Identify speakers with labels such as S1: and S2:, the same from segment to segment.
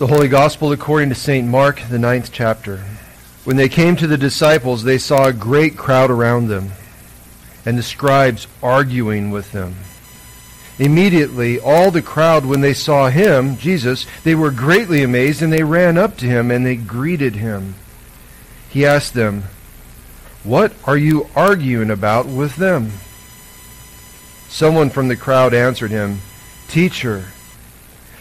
S1: The Holy Gospel according to St. Mark, the ninth chapter. When they came to the disciples, they saw a great crowd around them, and the scribes arguing with them. Immediately, all the crowd, when they saw him, Jesus, they were greatly amazed, and they ran up to him, and they greeted him. He asked them, What are you arguing about with them? Someone from the crowd answered him, Teacher,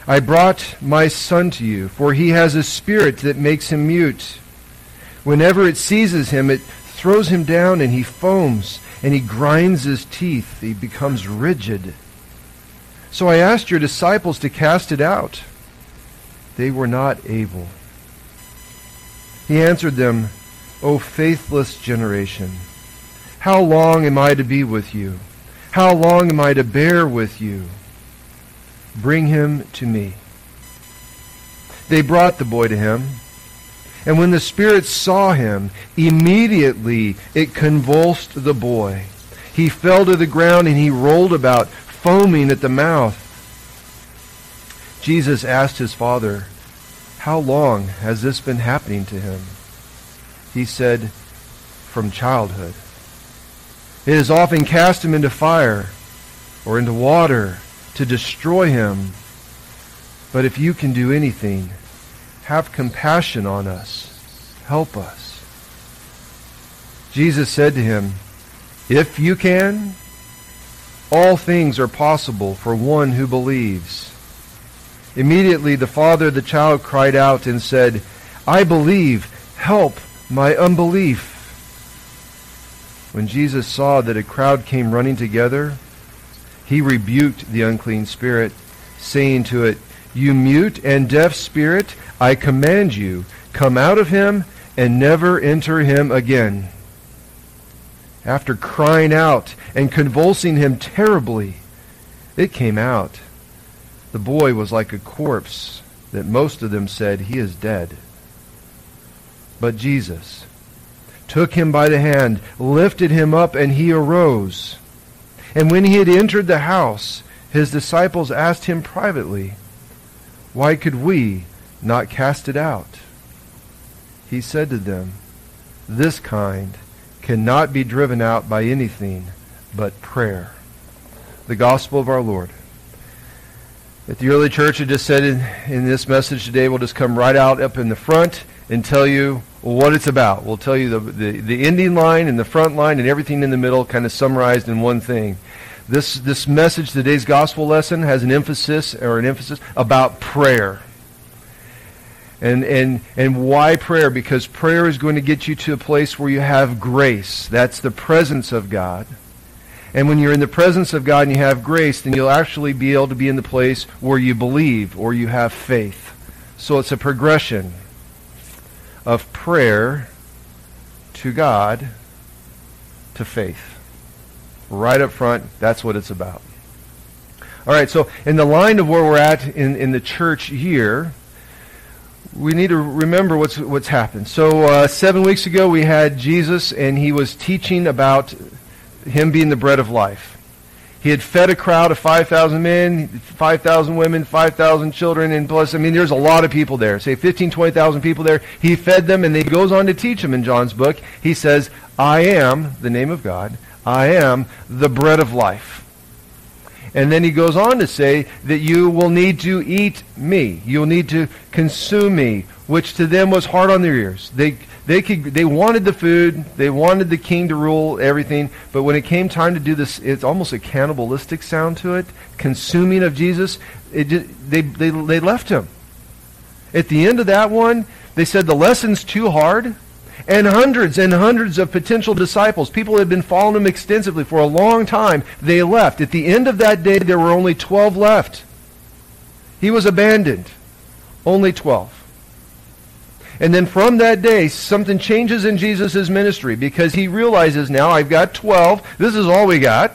S1: I brought my son to you, for he has a spirit that makes him mute. Whenever it seizes him, it throws him down, and he foams, and he grinds his teeth. He becomes rigid. So I asked your disciples to cast it out. They were not able. He answered them, O faithless generation, how long am I to be with you? How long am I to bear with you? Bring him to me. They brought the boy to him. And when the Spirit saw him, immediately it convulsed the boy. He fell to the ground and he rolled about, foaming at the mouth. Jesus asked his father, How long has this been happening to him? He said, From childhood. It has often cast him into fire or into water to destroy him. But if you can do anything, have compassion on us. Help us. Jesus said to him, If you can, all things are possible for one who believes. Immediately the father of the child cried out and said, I believe, help my unbelief. When Jesus saw that a crowd came running together, he rebuked the unclean spirit, saying to it, You mute and deaf spirit, I command you, come out of him and never enter him again. After crying out and convulsing him terribly, it came out. The boy was like a corpse that most of them said, He is dead. But Jesus took him by the hand, lifted him up, and he arose. And when he had entered the house, his disciples asked him privately, Why could we not cast it out? He said to them, This kind cannot be driven out by anything but prayer. The gospel of our Lord. At the early church, it just said in, in this message today, we'll just come right out up in the front and tell you what it's about. We'll tell you the, the, the ending line and the front line and everything in the middle kind of summarized in one thing. This, this message, today's gospel lesson, has an emphasis or an emphasis about prayer. And, and, and why prayer? Because prayer is going to get you to a place where you have grace. That's the presence of God. And when you're in the presence of God and you have grace, then you'll actually be able to be in the place where you believe or you have faith. So it's a progression of prayer to God to faith. Right up front, that's what it's about. All right, so in the line of where we're at in, in the church here, we need to remember what's, what's happened. So uh, seven weeks ago, we had Jesus, and he was teaching about him being the bread of life. He had fed a crowd of 5,000 men, 5,000 women, 5,000 children, and plus, I mean, there's a lot of people there. Say 15, 20,000 people there. He fed them, and he goes on to teach them in John's book. He says, I am, the name of God, I am the bread of life. And then he goes on to say that you will need to eat me. You'll need to consume me, which to them was hard on their ears. They, they, could, they wanted the food. They wanted the king to rule everything. But when it came time to do this, it's almost a cannibalistic sound to it. Consuming of Jesus, it they, they, they left him. At the end of that one, they said the lesson's too hard. And hundreds and hundreds of potential disciples, people had been following him extensively for a long time, they left. At the end of that day, there were only 12 left. He was abandoned. Only 12. And then from that day, something changes in Jesus' ministry because he realizes now, I've got 12. This is all we got.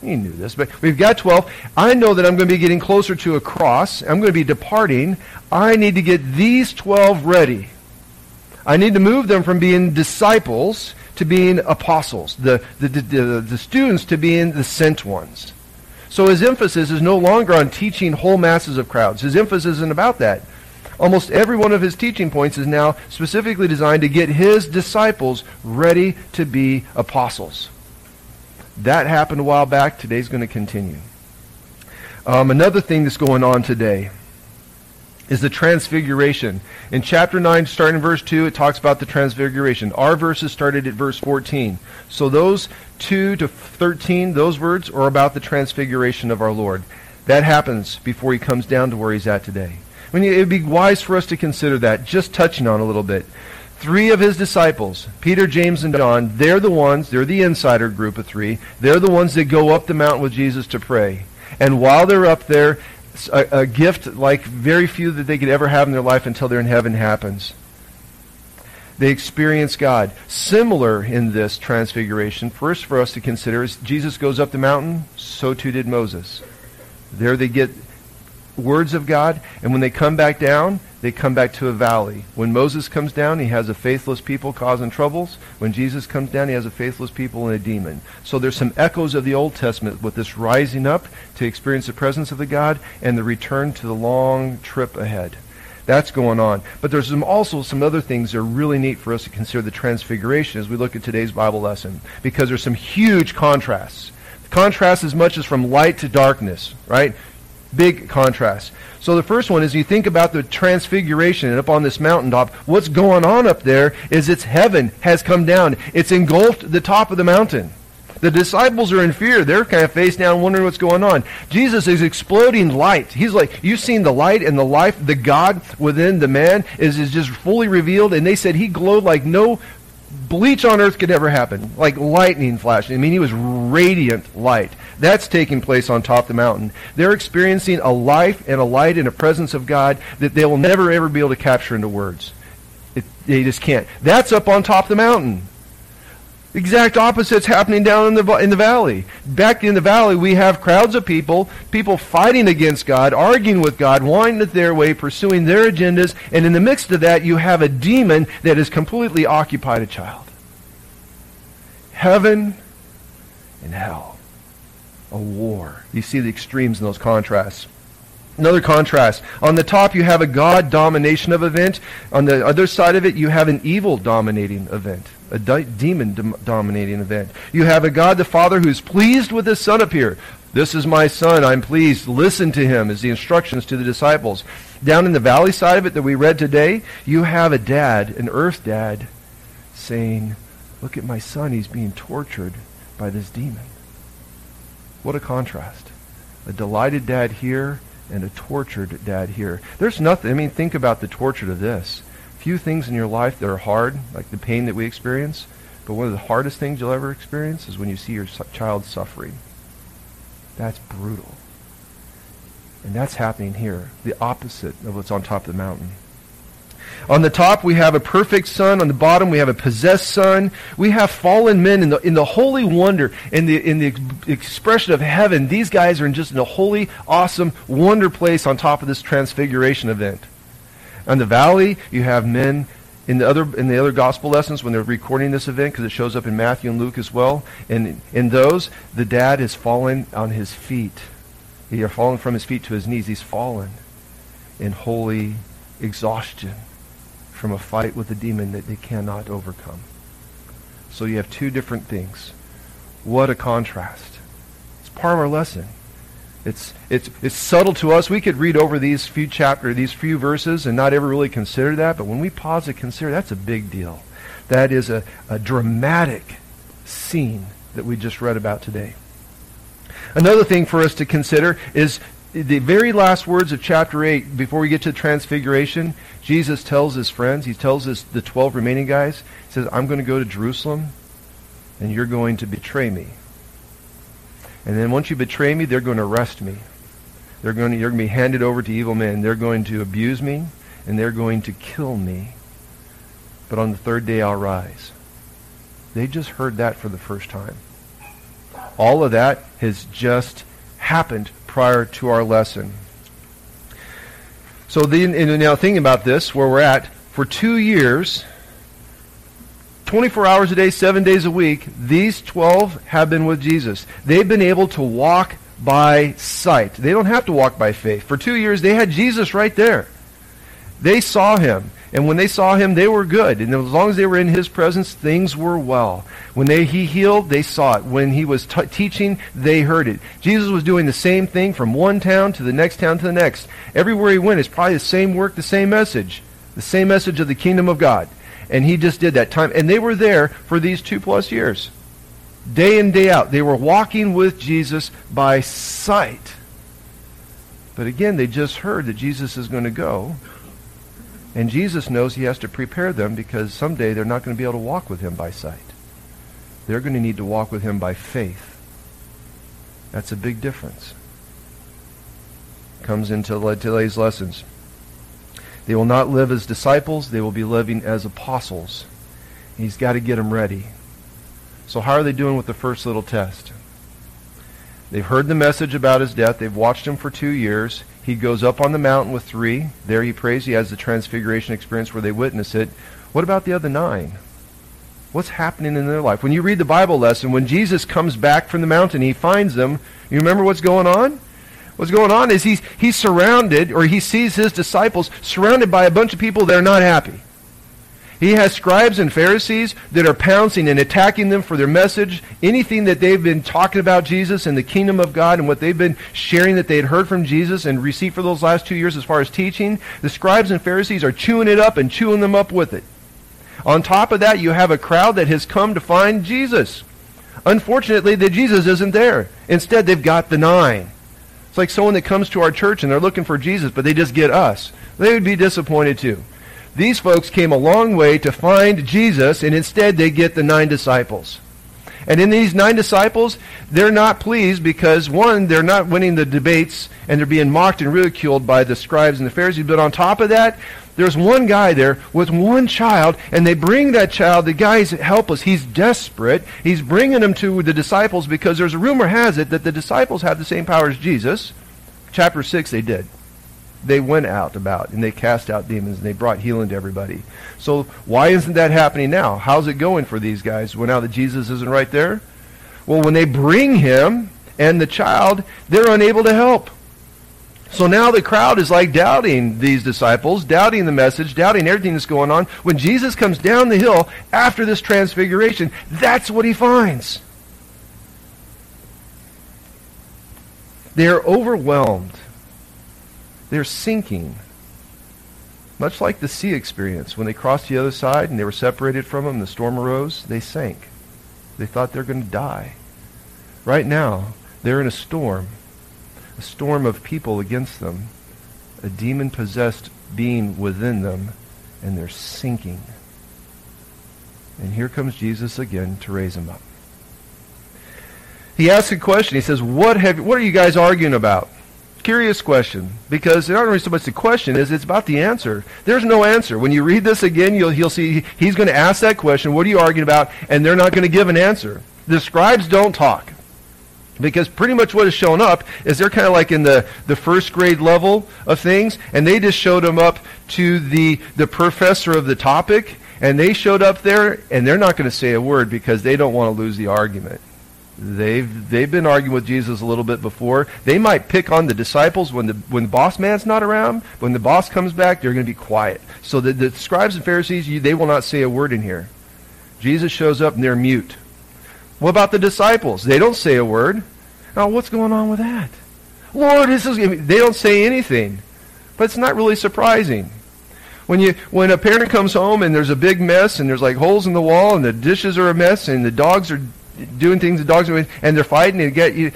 S1: He knew this, but we've got 12. I know that I'm going to be getting closer to a cross. I'm going to be departing. I need to get these 12 ready. I need to move them from being disciples to being apostles, the, the, the, the, students to being the sent ones. So his emphasis is no longer on teaching whole masses of crowds. His emphasis isn't about that. Almost every one of his teaching points is now specifically designed to get his disciples ready to be apostles. That happened a while back. Today's going to continue. Um, another thing that's going on today is the transfiguration. In chapter 9, starting in verse 2, it talks about the transfiguration. Our verses started at verse 14. So those 2 to 13, those words are about the transfiguration of our Lord. That happens before he comes down to where he's at today. I mean, it would be wise for us to consider that, just touching on a little bit. Three of his disciples, Peter, James, and John, they're the ones, they're the insider group of three. They're the ones that go up the mountain with Jesus to pray. And while they're up there, a, a gift like very few that they could ever have in their life until they're in heaven happens. They experience God. Similar in this transfiguration, first for us to consider is Jesus goes up the mountain, so too did Moses. There they get words of God, and when they come back down, they come back to a valley. When Moses comes down, he has a faithless people causing troubles. When Jesus comes down, he has a faithless people and a demon. So there's some echoes of the Old Testament with this rising up to experience the presence of the God and the return to the long trip ahead. That's going on. But there's some, also some other things that are really neat for us to consider the transfiguration as we look at today's Bible lesson. Because there's some huge contrasts. Contrast as much as from light to darkness, right? Big contrast. So the first one is you think about the transfiguration and up on this mountaintop, what's going on up there is it's heaven has come down. It's engulfed the top of the mountain. The disciples are in fear. They're kind of face down wondering what's going on. Jesus is exploding light. He's like, you've seen the light and the life, the God within the man is, is just fully revealed. And they said he glowed like no bleach on earth could ever happen. Like lightning flashing. I mean, he was radiant light. That's taking place on top of the mountain. They're experiencing a life and a light and a presence of God that they will never ever be able to capture into words. It, they just can't. That's up on top of the mountain. Exact opposite's happening down in the in the valley. Back in the valley, we have crowds of people, people fighting against God, arguing with God, wanting it their way, pursuing their agendas, and in the midst of that, you have a demon that has completely occupied a child. Heaven and hell a war. You see the extremes in those contrasts. Another contrast. On the top, you have a God domination of event. On the other side of it, you have an evil dominating event, a di- demon dom- dominating event. You have a God the Father who's pleased with his Son up here. This is my Son, I'm pleased. Listen to him, is the instructions to the disciples. Down in the valley side of it that we read today, you have a dad, an earth dad, saying, Look at my son, he's being tortured by this demon. What a contrast. A delighted dad here and a tortured dad here. There's nothing, I mean, think about the torture of this. Few things in your life that are hard, like the pain that we experience, but one of the hardest things you'll ever experience is when you see your su- child suffering. That's brutal. And that's happening here, the opposite of what's on top of the mountain. On the top, we have a perfect son. On the bottom, we have a possessed son. We have fallen men in the, in the holy wonder, in the, in the expression of heaven. These guys are in just in a holy, awesome, wonder place on top of this transfiguration event. On the valley, you have men in the other in the other gospel lessons when they're recording this event because it shows up in Matthew and Luke as well. And in those, the dad is fallen on his feet. He are fallen from his feet to his knees. He's fallen in holy exhaustion from a fight with a demon that they cannot overcome. So you have two different things. What a contrast. It's part of our lesson. It's, it's, it's subtle to us. We could read over these few chapters, these few verses, and not ever really consider that. But when we pause to consider, that's a big deal. That is a, a dramatic scene that we just read about today. Another thing for us to consider is the very last words of chapter 8, before we get to the transfiguration, Jesus tells his friends, he tells his, the 12 remaining guys, he says, I'm going to go to Jerusalem, and you're going to betray me. And then once you betray me, they're going to arrest me. They're going to, you're going to be handed over to evil men. They're going to abuse me, and they're going to kill me. But on the third day, I'll rise. They just heard that for the first time. All of that has just happened prior to our lesson. So the, now thinking about this, where we're at, for two years, 24 hours a day, seven days a week, these 12 have been with Jesus. They've been able to walk by sight. They don't have to walk by faith. For two years, they had Jesus right there. They saw him. And when they saw him, they were good. And as long as they were in his presence, things were well. When they, he healed, they saw it. When he was t- teaching, they heard it. Jesus was doing the same thing from one town to the next town to the next. Everywhere he went, it's probably the same work, the same message. The same message of the kingdom of God. And he just did that time. And they were there for these two plus years. Day in, day out. They were walking with Jesus by sight. But again, they just heard that Jesus is going to go. And Jesus knows he has to prepare them because someday they're not going to be able to walk with him by sight. They're going to need to walk with him by faith. That's a big difference. Comes into today's lessons. They will not live as disciples, they will be living as apostles. He's got to get them ready. So, how are they doing with the first little test? They've heard the message about his death. They've watched him for two years. He goes up on the mountain with three. There he prays. He has the transfiguration experience where they witness it. What about the other nine? What's happening in their life? When you read the Bible lesson, when Jesus comes back from the mountain, he finds them. You remember what's going on? What's going on is he's, he's surrounded, or he sees his disciples surrounded by a bunch of people that are not happy. He has scribes and Pharisees that are pouncing and attacking them for their message. Anything that they've been talking about Jesus and the kingdom of God and what they've been sharing that they had heard from Jesus and received for those last two years as far as teaching, the scribes and Pharisees are chewing it up and chewing them up with it. On top of that, you have a crowd that has come to find Jesus. Unfortunately, the Jesus isn't there. Instead, they've got the nine. It's like someone that comes to our church and they're looking for Jesus, but they just get us. They would be disappointed too. These folks came a long way to find Jesus, and instead they get the nine disciples. And in these nine disciples, they're not pleased because, one, they're not winning the debates and they're being mocked and ridiculed by the scribes and the Pharisees. But on top of that, there's one guy there with one child, and they bring that child. The guy's helpless. He's desperate. He's bringing him to the disciples because there's a rumor has it that the disciples have the same power as Jesus. Chapter 6, they did they went out about and they cast out demons and they brought healing to everybody. So why isn't that happening now? How's it going for these guys well, now that Jesus isn't right there? Well, when they bring him and the child, they're unable to help. So now the crowd is like doubting these disciples, doubting the message, doubting everything that's going on. When Jesus comes down the hill after this transfiguration, that's what he finds. They are overwhelmed they're sinking. Much like the sea experience. When they crossed the other side and they were separated from them, the storm arose, they sank. They thought they're going to die. Right now, they're in a storm. A storm of people against them. A demon-possessed being within them. And they're sinking. And here comes Jesus again to raise them up. He asks a question. He says, what, have, what are you guys arguing about? Curious question because it's not really so much the question is it's about the answer. There's no answer. When you read this again, you'll, you'll see he's going to ask that question, what are you arguing about? And they're not going to give an answer. The scribes don't talk. Because pretty much what has shown up is they're kind of like in the, the first grade level of things, and they just showed them up to the, the professor of the topic, and they showed up there, and they're not going to say a word because they don't want to lose the argument. They've they've been arguing with Jesus a little bit before. They might pick on the disciples when the when the boss man's not around. When the boss comes back, they're going to be quiet. So the, the scribes and Pharisees, you, they will not say a word in here. Jesus shows up and they're mute. What about the disciples? They don't say a word. Now, what's going on with that? Lord, this is they don't say anything. But it's not really surprising. When you when a parent comes home and there's a big mess and there's like holes in the wall and the dishes are a mess and the dogs are doing things the dogs are and they're fighting and get you.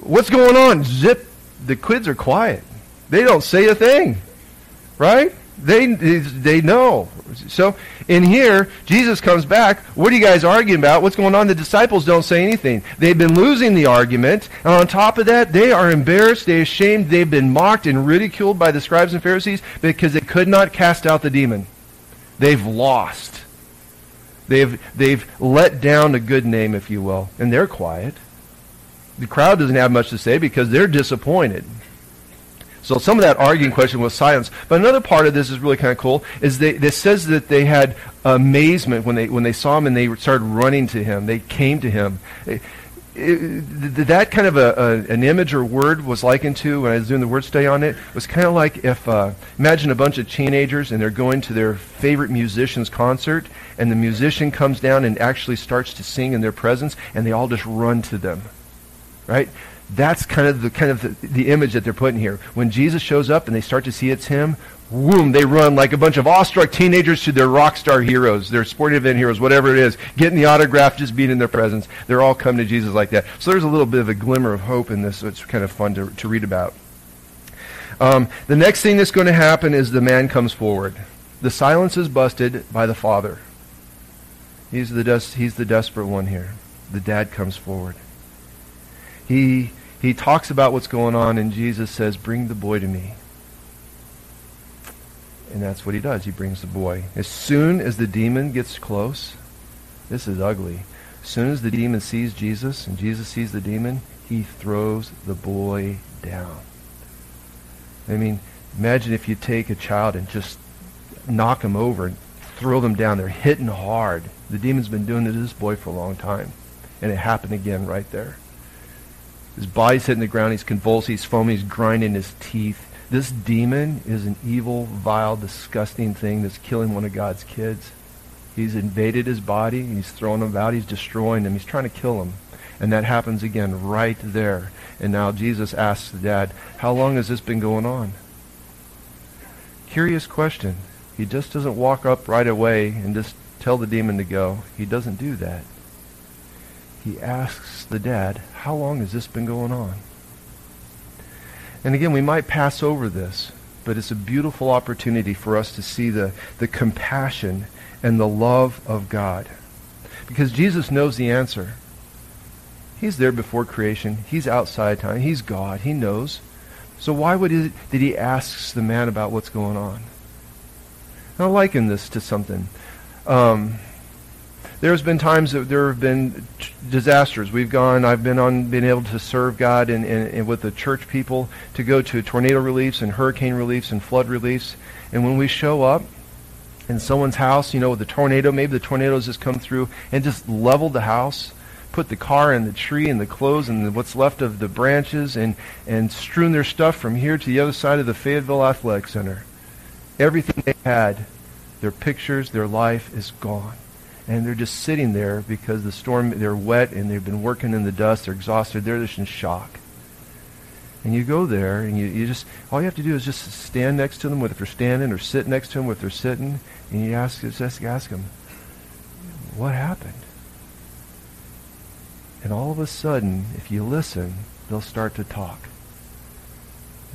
S1: What's going on? Zip. The kids are quiet. They don't say a thing, right? They they know. So in here, Jesus comes back. What are you guys arguing about? What's going on? The disciples don't say anything. They've been losing the argument, and on top of that, they are embarrassed. They're ashamed. They've been mocked and ridiculed by the scribes and Pharisees because they could not cast out the demon. They've lost. They've, they've let down a good name, if you will, and they're quiet. The crowd doesn't have much to say because they're disappointed. So some of that arguing question was silence. But another part of this is really kind of cool. Is they, this says that they had amazement when they when they saw him and they started running to him. They came to him. It, it, that kind of a, a, an image or word was likened to when I was doing the word study on it was kind of like if uh, imagine a bunch of teenagers and they're going to their favorite musician's concert and the musician comes down and actually starts to sing in their presence and they all just run to them. Right? That's kind of the kind of the, the image that they're putting here. When jesus shows up and they start to see it's him Whoom, they run like a bunch of awestruck teenagers to their rock star heroes, their sporting event heroes, whatever it is, getting the autograph, just being in their presence. They're all coming to Jesus like that. So there's a little bit of a glimmer of hope in this. So it's kind of fun to, to read about. Um, the next thing that's going to happen is the man comes forward. The silence is busted by the father. He's the, des- he's the desperate one here. The dad comes forward. He, he talks about what's going on, and Jesus says, Bring the boy to me. And that's what he does. He brings the boy. As soon as the demon gets close, this is ugly. As soon as the demon sees Jesus and Jesus sees the demon, he throws the boy down. I mean, imagine if you take a child and just knock him over and throw them down. They're hitting hard. The demon's been doing it to this boy for a long time. And it happened again right there. His body's hitting the ground. He's convulsing. He's foaming. He's grinding his teeth. This demon is an evil, vile, disgusting thing that's killing one of God's kids. He's invaded his body. He's throwing him out. He's destroying him. He's trying to kill him. And that happens again right there. And now Jesus asks the dad, how long has this been going on? Curious question. He just doesn't walk up right away and just tell the demon to go. He doesn't do that. He asks the dad, how long has this been going on? And again, we might pass over this, but it's a beautiful opportunity for us to see the, the compassion and the love of God. Because Jesus knows the answer. He's there before creation. He's outside time. He's God. He knows. So why would he, did he ask the man about what's going on? I liken this to something. Um, there's been times that there have been disasters. We've gone, I've been on, been able to serve God and, and, and, with the church people to go to tornado reliefs and hurricane reliefs and flood reliefs. And when we show up in someone's house, you know, with the tornado, maybe the tornadoes just come through and just leveled the house, put the car and the tree and the clothes and the, what's left of the branches and, and strewn their stuff from here to the other side of the Fayetteville Athletic Center. Everything they had, their pictures, their life is gone and they're just sitting there because the storm, they're wet and they've been working in the dust, they're exhausted, they're just in shock. And you go there and you, you just, all you have to do is just stand next to them, whether they're standing or sit next to them, if they're sitting, and you ask, just ask them, what happened? And all of a sudden, if you listen, they'll start to talk.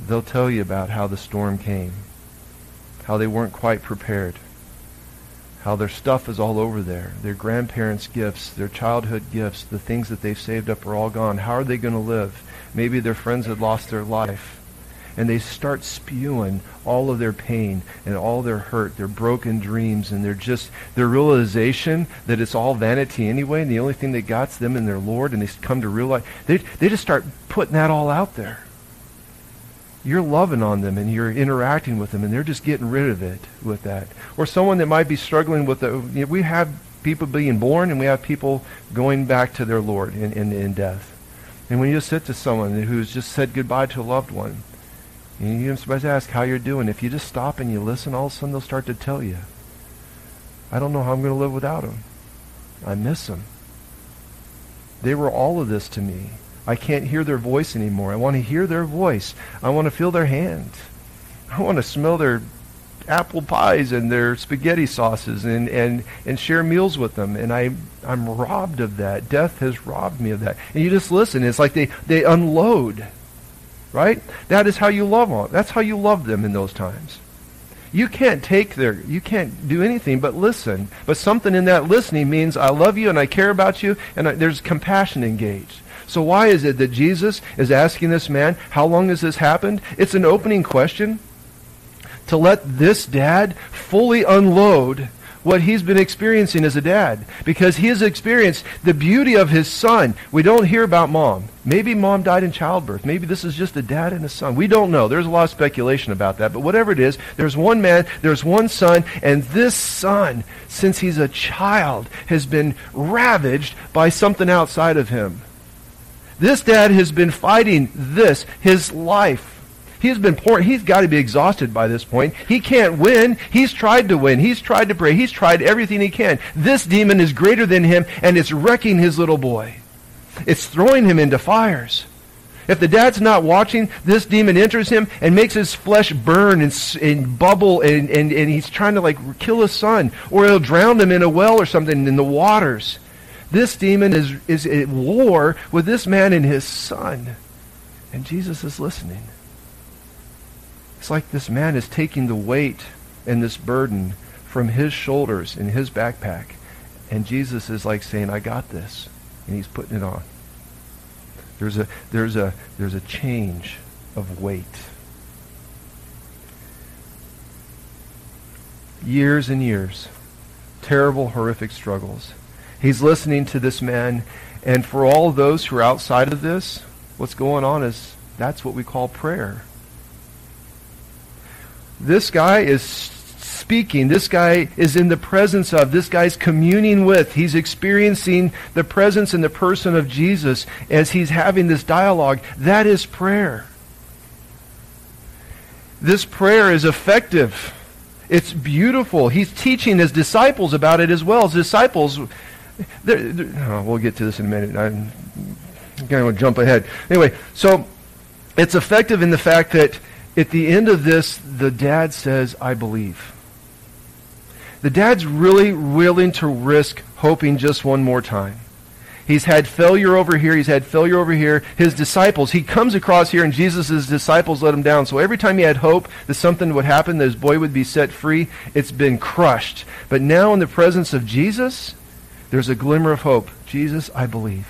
S1: They'll tell you about how the storm came, how they weren't quite prepared, how their stuff is all over there. Their grandparents' gifts, their childhood gifts, the things that they've saved up are all gone. How are they going to live? Maybe their friends had lost their life. And they start spewing all of their pain and all their hurt, their broken dreams, and their just their realization that it's all vanity anyway, and the only thing that got's them in their Lord, and they come to realize they they just start putting that all out there you're loving on them and you're interacting with them and they're just getting rid of it with that. Or someone that might be struggling with the, you know, we have people being born and we have people going back to their Lord in, in, in death. And when you just sit to someone who's just said goodbye to a loved one, and you're to ask how you're doing. If you just stop and you listen, all of a sudden they'll start to tell you, I don't know how I'm going to live without them. I miss them. They were all of this to me. I can't hear their voice anymore. I want to hear their voice. I want to feel their hand. I want to smell their apple pies and their spaghetti sauces and, and, and share meals with them. And I, I'm robbed of that. Death has robbed me of that. And you just listen. It's like they, they unload. Right? That is how you love them. That's how you love them in those times. You can't take their, you can't do anything but listen. But something in that listening means I love you and I care about you and I, there's compassion engaged. So why is it that Jesus is asking this man, how long has this happened? It's an opening question to let this dad fully unload what he's been experiencing as a dad because he has experienced the beauty of his son. We don't hear about mom. Maybe mom died in childbirth. Maybe this is just a dad and a son. We don't know. There's a lot of speculation about that. But whatever it is, there's one man, there's one son, and this son, since he's a child, has been ravaged by something outside of him. This dad has been fighting this his life. He's been poor. He's got to be exhausted by this point. He can't win. He's tried to win. He's tried to pray. He's tried everything he can. This demon is greater than him, and it's wrecking his little boy. It's throwing him into fires. If the dad's not watching, this demon enters him and makes his flesh burn and, and bubble, and, and, and he's trying to like kill his son, or he'll drown him in a well or something in the waters. This demon is, is at war with this man and his son. And Jesus is listening. It's like this man is taking the weight and this burden from his shoulders in his backpack. And Jesus is like saying, I got this. And he's putting it on. There's a, there's a, there's a change of weight. Years and years. Terrible, horrific struggles. He's listening to this man, and for all those who are outside of this, what's going on is that's what we call prayer. This guy is speaking. This guy is in the presence of. This guy's communing with. He's experiencing the presence and the person of Jesus as he's having this dialogue. That is prayer. This prayer is effective. It's beautiful. He's teaching his disciples about it as well. His disciples, they're, they're, oh, we'll get to this in a minute. I'm going to jump ahead. Anyway, so it's effective in the fact that at the end of this, the dad says, I believe. The dad's really willing to risk hoping just one more time. He's had failure over here. He's had failure over here. His disciples, he comes across here and Jesus' disciples let him down. So every time he had hope that something would happen, that his boy would be set free, it's been crushed. But now in the presence of Jesus, there's a glimmer of hope. Jesus, I believe.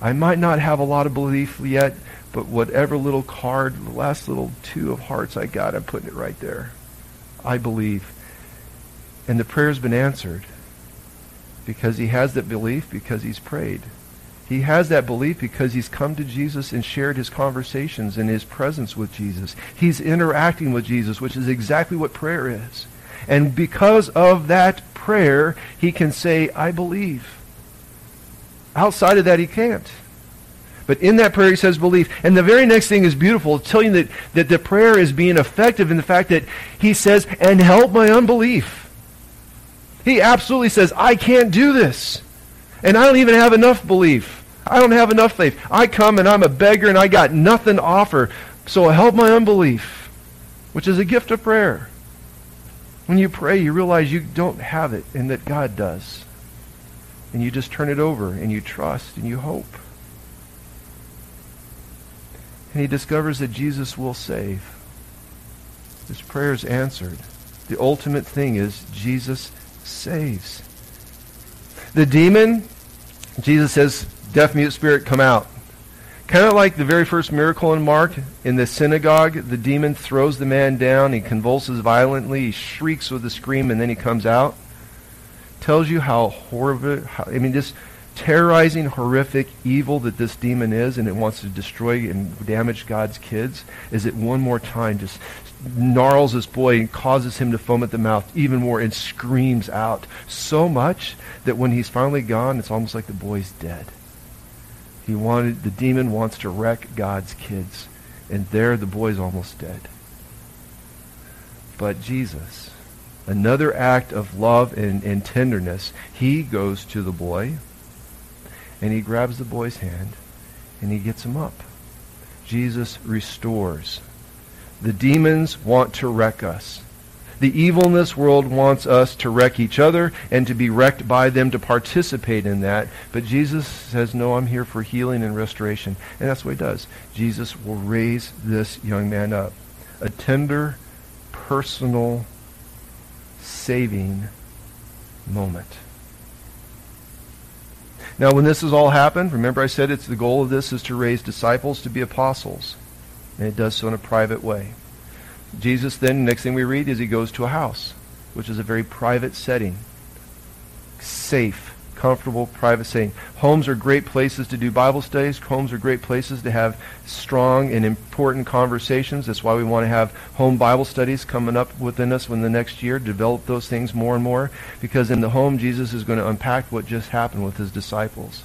S1: I might not have a lot of belief yet, but whatever little card, the last little two of hearts I got, I'm putting it right there. I believe. And the prayer's been answered because he has that belief because he's prayed. He has that belief because he's come to Jesus and shared his conversations and his presence with Jesus. He's interacting with Jesus, which is exactly what prayer is. And because of that prayer, he can say, I believe. Outside of that, he can't. But in that prayer, he says belief. And the very next thing is beautiful, telling that, that the prayer is being effective in the fact that he says, and help my unbelief. He absolutely says, I can't do this. And I don't even have enough belief. I don't have enough faith. I come and I'm a beggar and I got nothing to offer. So help my unbelief, which is a gift of prayer. When you pray, you realize you don't have it and that God does. And you just turn it over and you trust and you hope. And he discovers that Jesus will save. His prayer is answered. The ultimate thing is Jesus saves. The demon, Jesus says, deaf mute spirit, come out. Kind of like the very first miracle in Mark, in the synagogue, the demon throws the man down, he convulses violently, he shrieks with a scream, and then he comes out. Tells you how horrible, I mean, just terrorizing, horrific evil that this demon is, and it wants to destroy and damage God's kids, is it one more time just gnarls this boy and causes him to foam at the mouth even more and screams out so much that when he's finally gone, it's almost like the boy's dead. He wanted, the demon wants to wreck God's kids. And there the boy's almost dead. But Jesus, another act of love and, and tenderness, he goes to the boy and he grabs the boy's hand and he gets him up. Jesus restores the demons want to wreck us. The evil in this world wants us to wreck each other and to be wrecked by them to participate in that. But Jesus says, No, I'm here for healing and restoration. And that's what he does. Jesus will raise this young man up. A tender, personal, saving moment. Now, when this has all happened, remember I said it's the goal of this is to raise disciples to be apostles. And it does so in a private way. Jesus then, next thing we read is he goes to a house, which is a very private setting. Safe, comfortable, private setting. Homes are great places to do Bible studies. Homes are great places to have strong and important conversations. That's why we want to have home Bible studies coming up within us in the next year, develop those things more and more. Because in the home, Jesus is going to unpack what just happened with his disciples.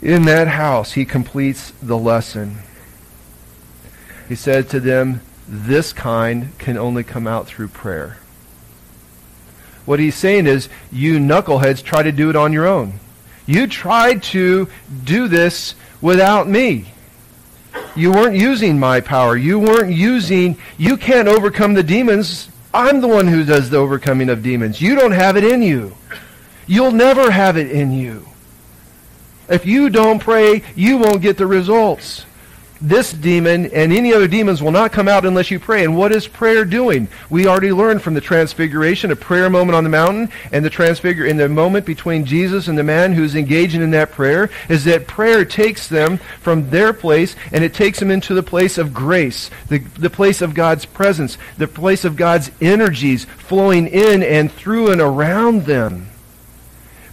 S1: In that house, he completes the lesson. He said to them, This kind can only come out through prayer. What he's saying is, you knuckleheads try to do it on your own. You tried to do this without me. You weren't using my power. You weren't using, you can't overcome the demons. I'm the one who does the overcoming of demons. You don't have it in you. You'll never have it in you. If you don't pray, you won't get the results this demon and any other demons will not come out unless you pray. And what is prayer doing? We already learned from the transfiguration, a prayer moment on the mountain, and the transfigure in the moment between Jesus and the man who's engaging in that prayer, is that prayer takes them from their place and it takes them into the place of grace, the, the place of God's presence, the place of God's energies flowing in and through and around them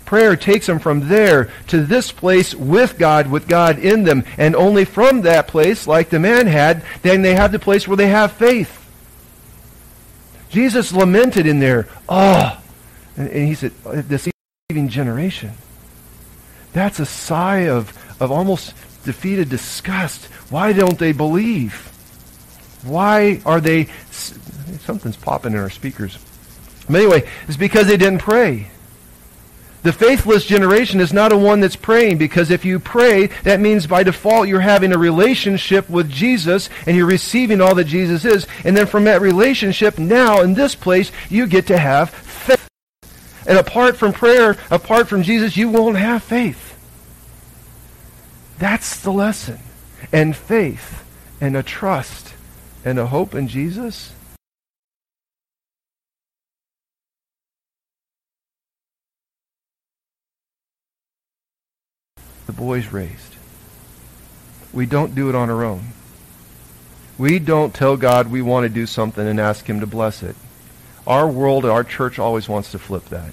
S1: prayer takes them from there to this place with God, with God in them. And only from that place, like the man had, then they have the place where they have faith. Jesus lamented in there, oh, and, and he said, oh, deceiving generation. That's a sigh of, of almost defeated disgust. Why don't they believe? Why are they... Something's popping in our speakers. But anyway, it's because they didn't pray. The faithless generation is not a one that's praying because if you pray, that means by default you're having a relationship with Jesus and you're receiving all that Jesus is. And then from that relationship, now in this place, you get to have faith. And apart from prayer, apart from Jesus, you won't have faith. That's the lesson. And faith and a trust and a hope in Jesus the boys raised. We don't do it on our own. We don't tell God we want to do something and ask him to bless it. Our world, our church always wants to flip that.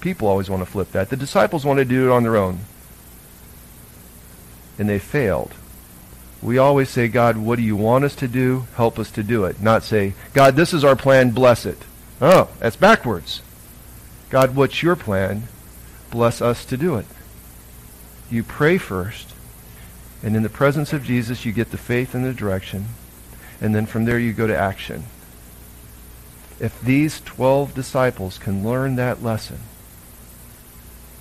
S1: People always want to flip that. The disciples want to do it on their own. And they failed. We always say, God, what do you want us to do? Help us to do it. Not say, God, this is our plan, bless it. Oh, that's backwards. God, what's your plan? Bless us to do it you pray first, and in the presence of Jesus, you get the faith and the direction, and then from there you go to action. If these 12 disciples can learn that lesson,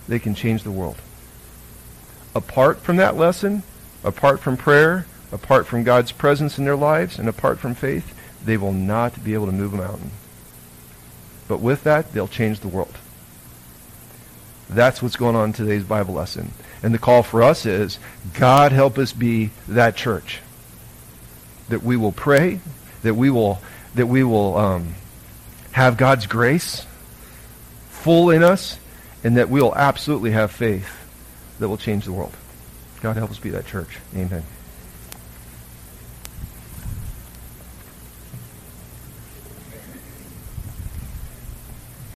S1: they can change the world. Apart from that lesson, apart from prayer, apart from God's presence in their lives, and apart from faith, they will not be able to move a mountain. But with that, they'll change the world. That's what's going on in today's Bible lesson. And the call for us is, God help us be that church. That we will pray, that we will, that we will um, have God's grace full in us, and that we will absolutely have faith that will change the world. God help us be that church. Amen.